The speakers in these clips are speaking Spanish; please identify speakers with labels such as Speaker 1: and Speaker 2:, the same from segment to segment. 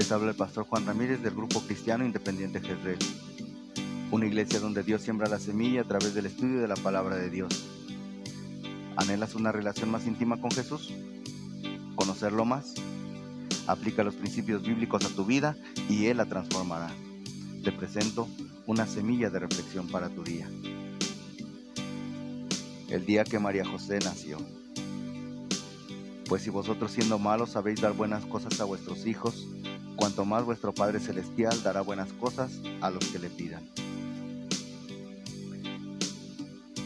Speaker 1: Les habla el pastor Juan Ramírez del Grupo Cristiano Independiente Jezreel, una iglesia donde Dios siembra la semilla a través del estudio de la palabra de Dios. ¿Anhelas una relación más íntima con Jesús? ¿Conocerlo más? Aplica los principios bíblicos a tu vida y Él la transformará. Te presento una semilla de reflexión para tu día. El día que María José nació. Pues si vosotros siendo malos sabéis dar buenas cosas a vuestros hijos, cuanto más vuestro Padre Celestial dará buenas cosas a los que le pidan.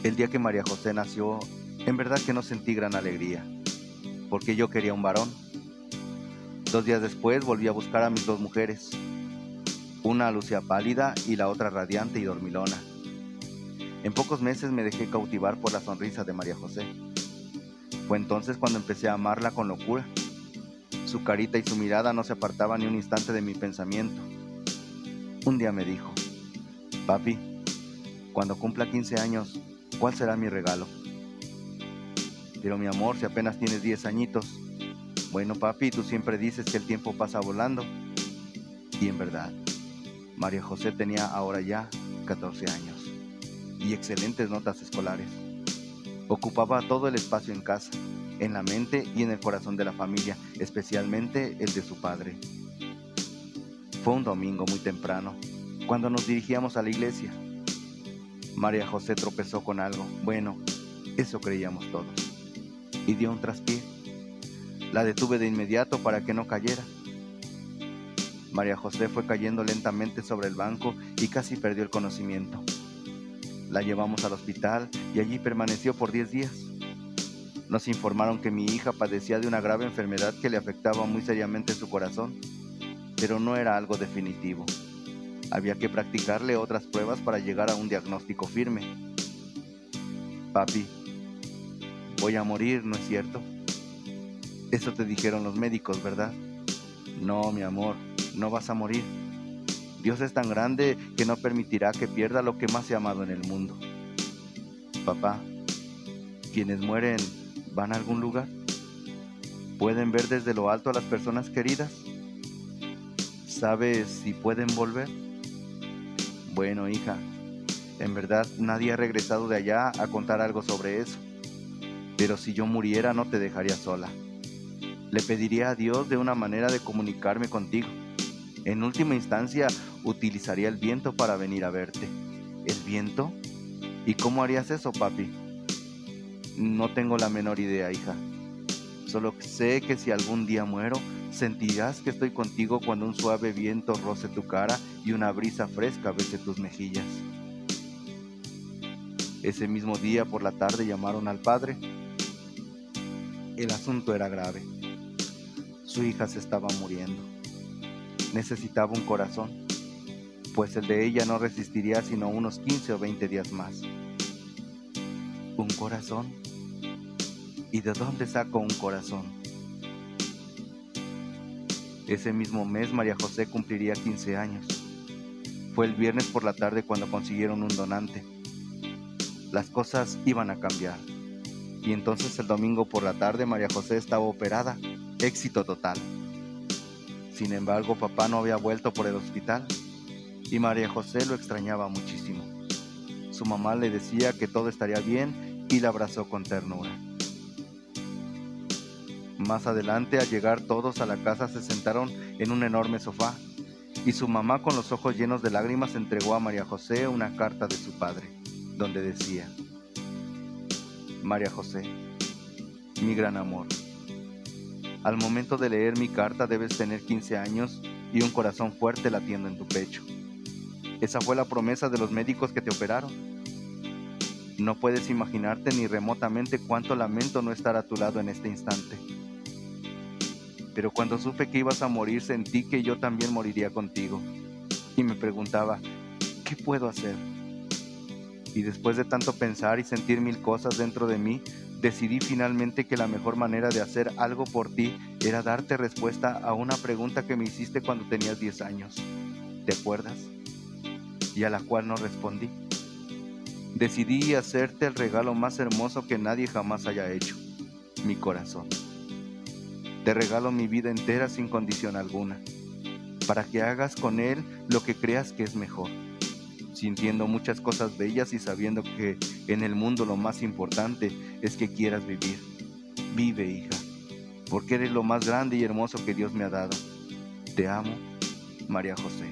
Speaker 1: El día que María José nació, en verdad que no sentí gran alegría, porque yo quería un varón. Dos días después volví a buscar a mis dos mujeres, una lucía pálida y la otra radiante y dormilona. En pocos meses me dejé cautivar por la sonrisa de María José. Fue entonces cuando empecé a amarla con locura. Su carita y su mirada no se apartaban ni un instante de mi pensamiento. Un día me dijo, papi, cuando cumpla 15 años, ¿cuál será mi regalo? Pero mi amor, si apenas tienes 10 añitos. Bueno, papi, tú siempre dices que el tiempo pasa volando. Y en verdad, María José tenía ahora ya 14 años y excelentes notas escolares. Ocupaba todo el espacio en casa en la mente y en el corazón de la familia, especialmente el de su padre. Fue un domingo muy temprano, cuando nos dirigíamos a la iglesia. María José tropezó con algo, bueno, eso creíamos todos, y dio un traspié. La detuve de inmediato para que no cayera. María José fue cayendo lentamente sobre el banco y casi perdió el conocimiento. La llevamos al hospital y allí permaneció por 10 días. Nos informaron que mi hija padecía de una grave enfermedad que le afectaba muy seriamente su corazón, pero no era algo definitivo. Había que practicarle otras pruebas para llegar a un diagnóstico firme. Papi, voy a morir, ¿no es cierto? Eso te dijeron los médicos, ¿verdad? No, mi amor, no vas a morir. Dios es tan grande que no permitirá que pierda lo que más he amado en el mundo. Papá, quienes mueren van a algún lugar? ¿Pueden ver desde lo alto a las personas queridas? ¿Sabes si pueden volver? Bueno, hija, en verdad nadie ha regresado de allá a contar algo sobre eso. Pero si yo muriera no te dejaría sola. Le pediría a Dios de una manera de comunicarme contigo. En última instancia, utilizaría el viento para venir a verte. ¿El viento? ¿Y cómo harías eso, papi? No tengo la menor idea, hija. Solo sé que si algún día muero, sentirás que estoy contigo cuando un suave viento roce tu cara y una brisa fresca bese tus mejillas. Ese mismo día por la tarde llamaron al padre. El asunto era grave. Su hija se estaba muriendo. Necesitaba un corazón, pues el de ella no resistiría sino unos 15 o 20 días más. ¿Un corazón? ¿Y de dónde saco un corazón? Ese mismo mes María José cumpliría 15 años. Fue el viernes por la tarde cuando consiguieron un donante. Las cosas iban a cambiar. Y entonces el domingo por la tarde María José estaba operada. Éxito total. Sin embargo, papá no había vuelto por el hospital y María José lo extrañaba muchísimo. Su mamá le decía que todo estaría bien y la abrazó con ternura. Más adelante, al llegar todos a la casa, se sentaron en un enorme sofá y su mamá con los ojos llenos de lágrimas entregó a María José una carta de su padre, donde decía, María José, mi gran amor, al momento de leer mi carta debes tener 15 años y un corazón fuerte latiendo en tu pecho. Esa fue la promesa de los médicos que te operaron. No puedes imaginarte ni remotamente cuánto lamento no estar a tu lado en este instante. Pero cuando supe que ibas a morir sentí que yo también moriría contigo. Y me preguntaba, ¿qué puedo hacer? Y después de tanto pensar y sentir mil cosas dentro de mí, decidí finalmente que la mejor manera de hacer algo por ti era darte respuesta a una pregunta que me hiciste cuando tenías 10 años. ¿Te acuerdas? Y a la cual no respondí. Decidí hacerte el regalo más hermoso que nadie jamás haya hecho, mi corazón. Te regalo mi vida entera sin condición alguna. para que hagas con él lo que creas que es mejor, sintiendo muchas cosas bellas y sabiendo que en el mundo lo más importante es que quieras vivir. Vive, hija, porque eres lo más grande y hermoso que Dios me ha dado. Te amo, María José.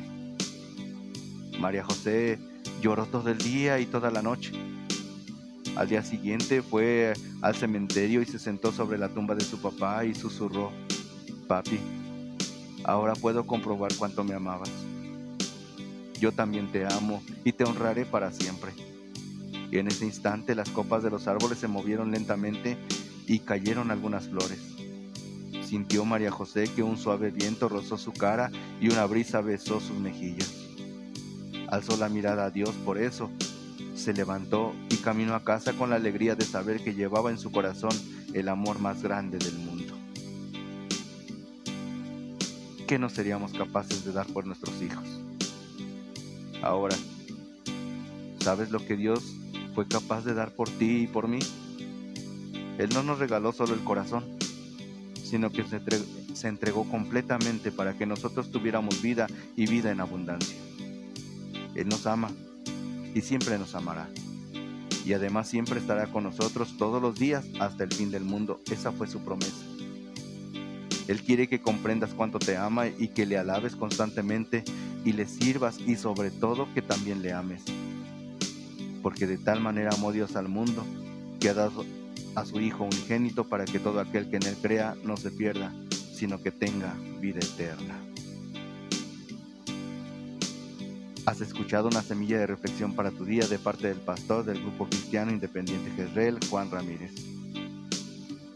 Speaker 1: María José lloró todo el día y toda la noche. Al día siguiente fue al cementerio y se sentó sobre la tumba de su papá y susurró, Papi, ahora puedo comprobar cuánto me amabas. Yo también te amo y te honraré para siempre. Y en ese instante las copas de los árboles se movieron lentamente y cayeron algunas flores. Sintió María José que un suave viento rozó su cara y una brisa besó sus mejillas. Alzó la mirada a Dios por eso, se levantó y caminó a casa con la alegría de saber que llevaba en su corazón el amor más grande del mundo. ¿Qué no seríamos capaces de dar por nuestros hijos? Ahora, ¿sabes lo que Dios fue capaz de dar por ti y por mí? Él no nos regaló solo el corazón, sino que se entregó, se entregó completamente para que nosotros tuviéramos vida y vida en abundancia. Él nos ama y siempre nos amará. Y además siempre estará con nosotros todos los días hasta el fin del mundo. Esa fue su promesa. Él quiere que comprendas cuánto te ama y que le alabes constantemente y le sirvas y sobre todo que también le ames. Porque de tal manera amó Dios al mundo que ha dado a su Hijo unigénito para que todo aquel que en él crea no se pierda, sino que tenga vida eterna. Has escuchado una semilla de reflexión para tu día de parte del pastor del Grupo Cristiano Independiente Jezreel, Juan Ramírez.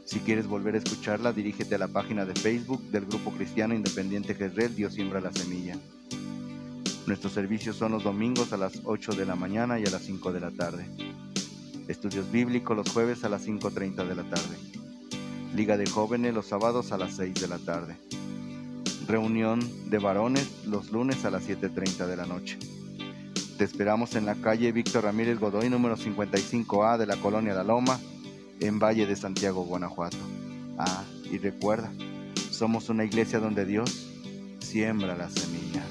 Speaker 1: Si quieres volver a escucharla, dirígete a la página de Facebook del Grupo Cristiano Independiente Jezreel, Dios siembra la semilla. Nuestros servicios son los domingos a las 8 de la mañana y a las 5 de la tarde. Estudios bíblicos los jueves a las 5.30 de la tarde. Liga de jóvenes los sábados a las 6 de la tarde reunión de varones los lunes a las 7.30 de la noche. Te esperamos en la calle Víctor Ramírez Godoy, número 55A de la colonia La Loma, en Valle de Santiago, Guanajuato. Ah, y recuerda, somos una iglesia donde Dios siembra la semilla.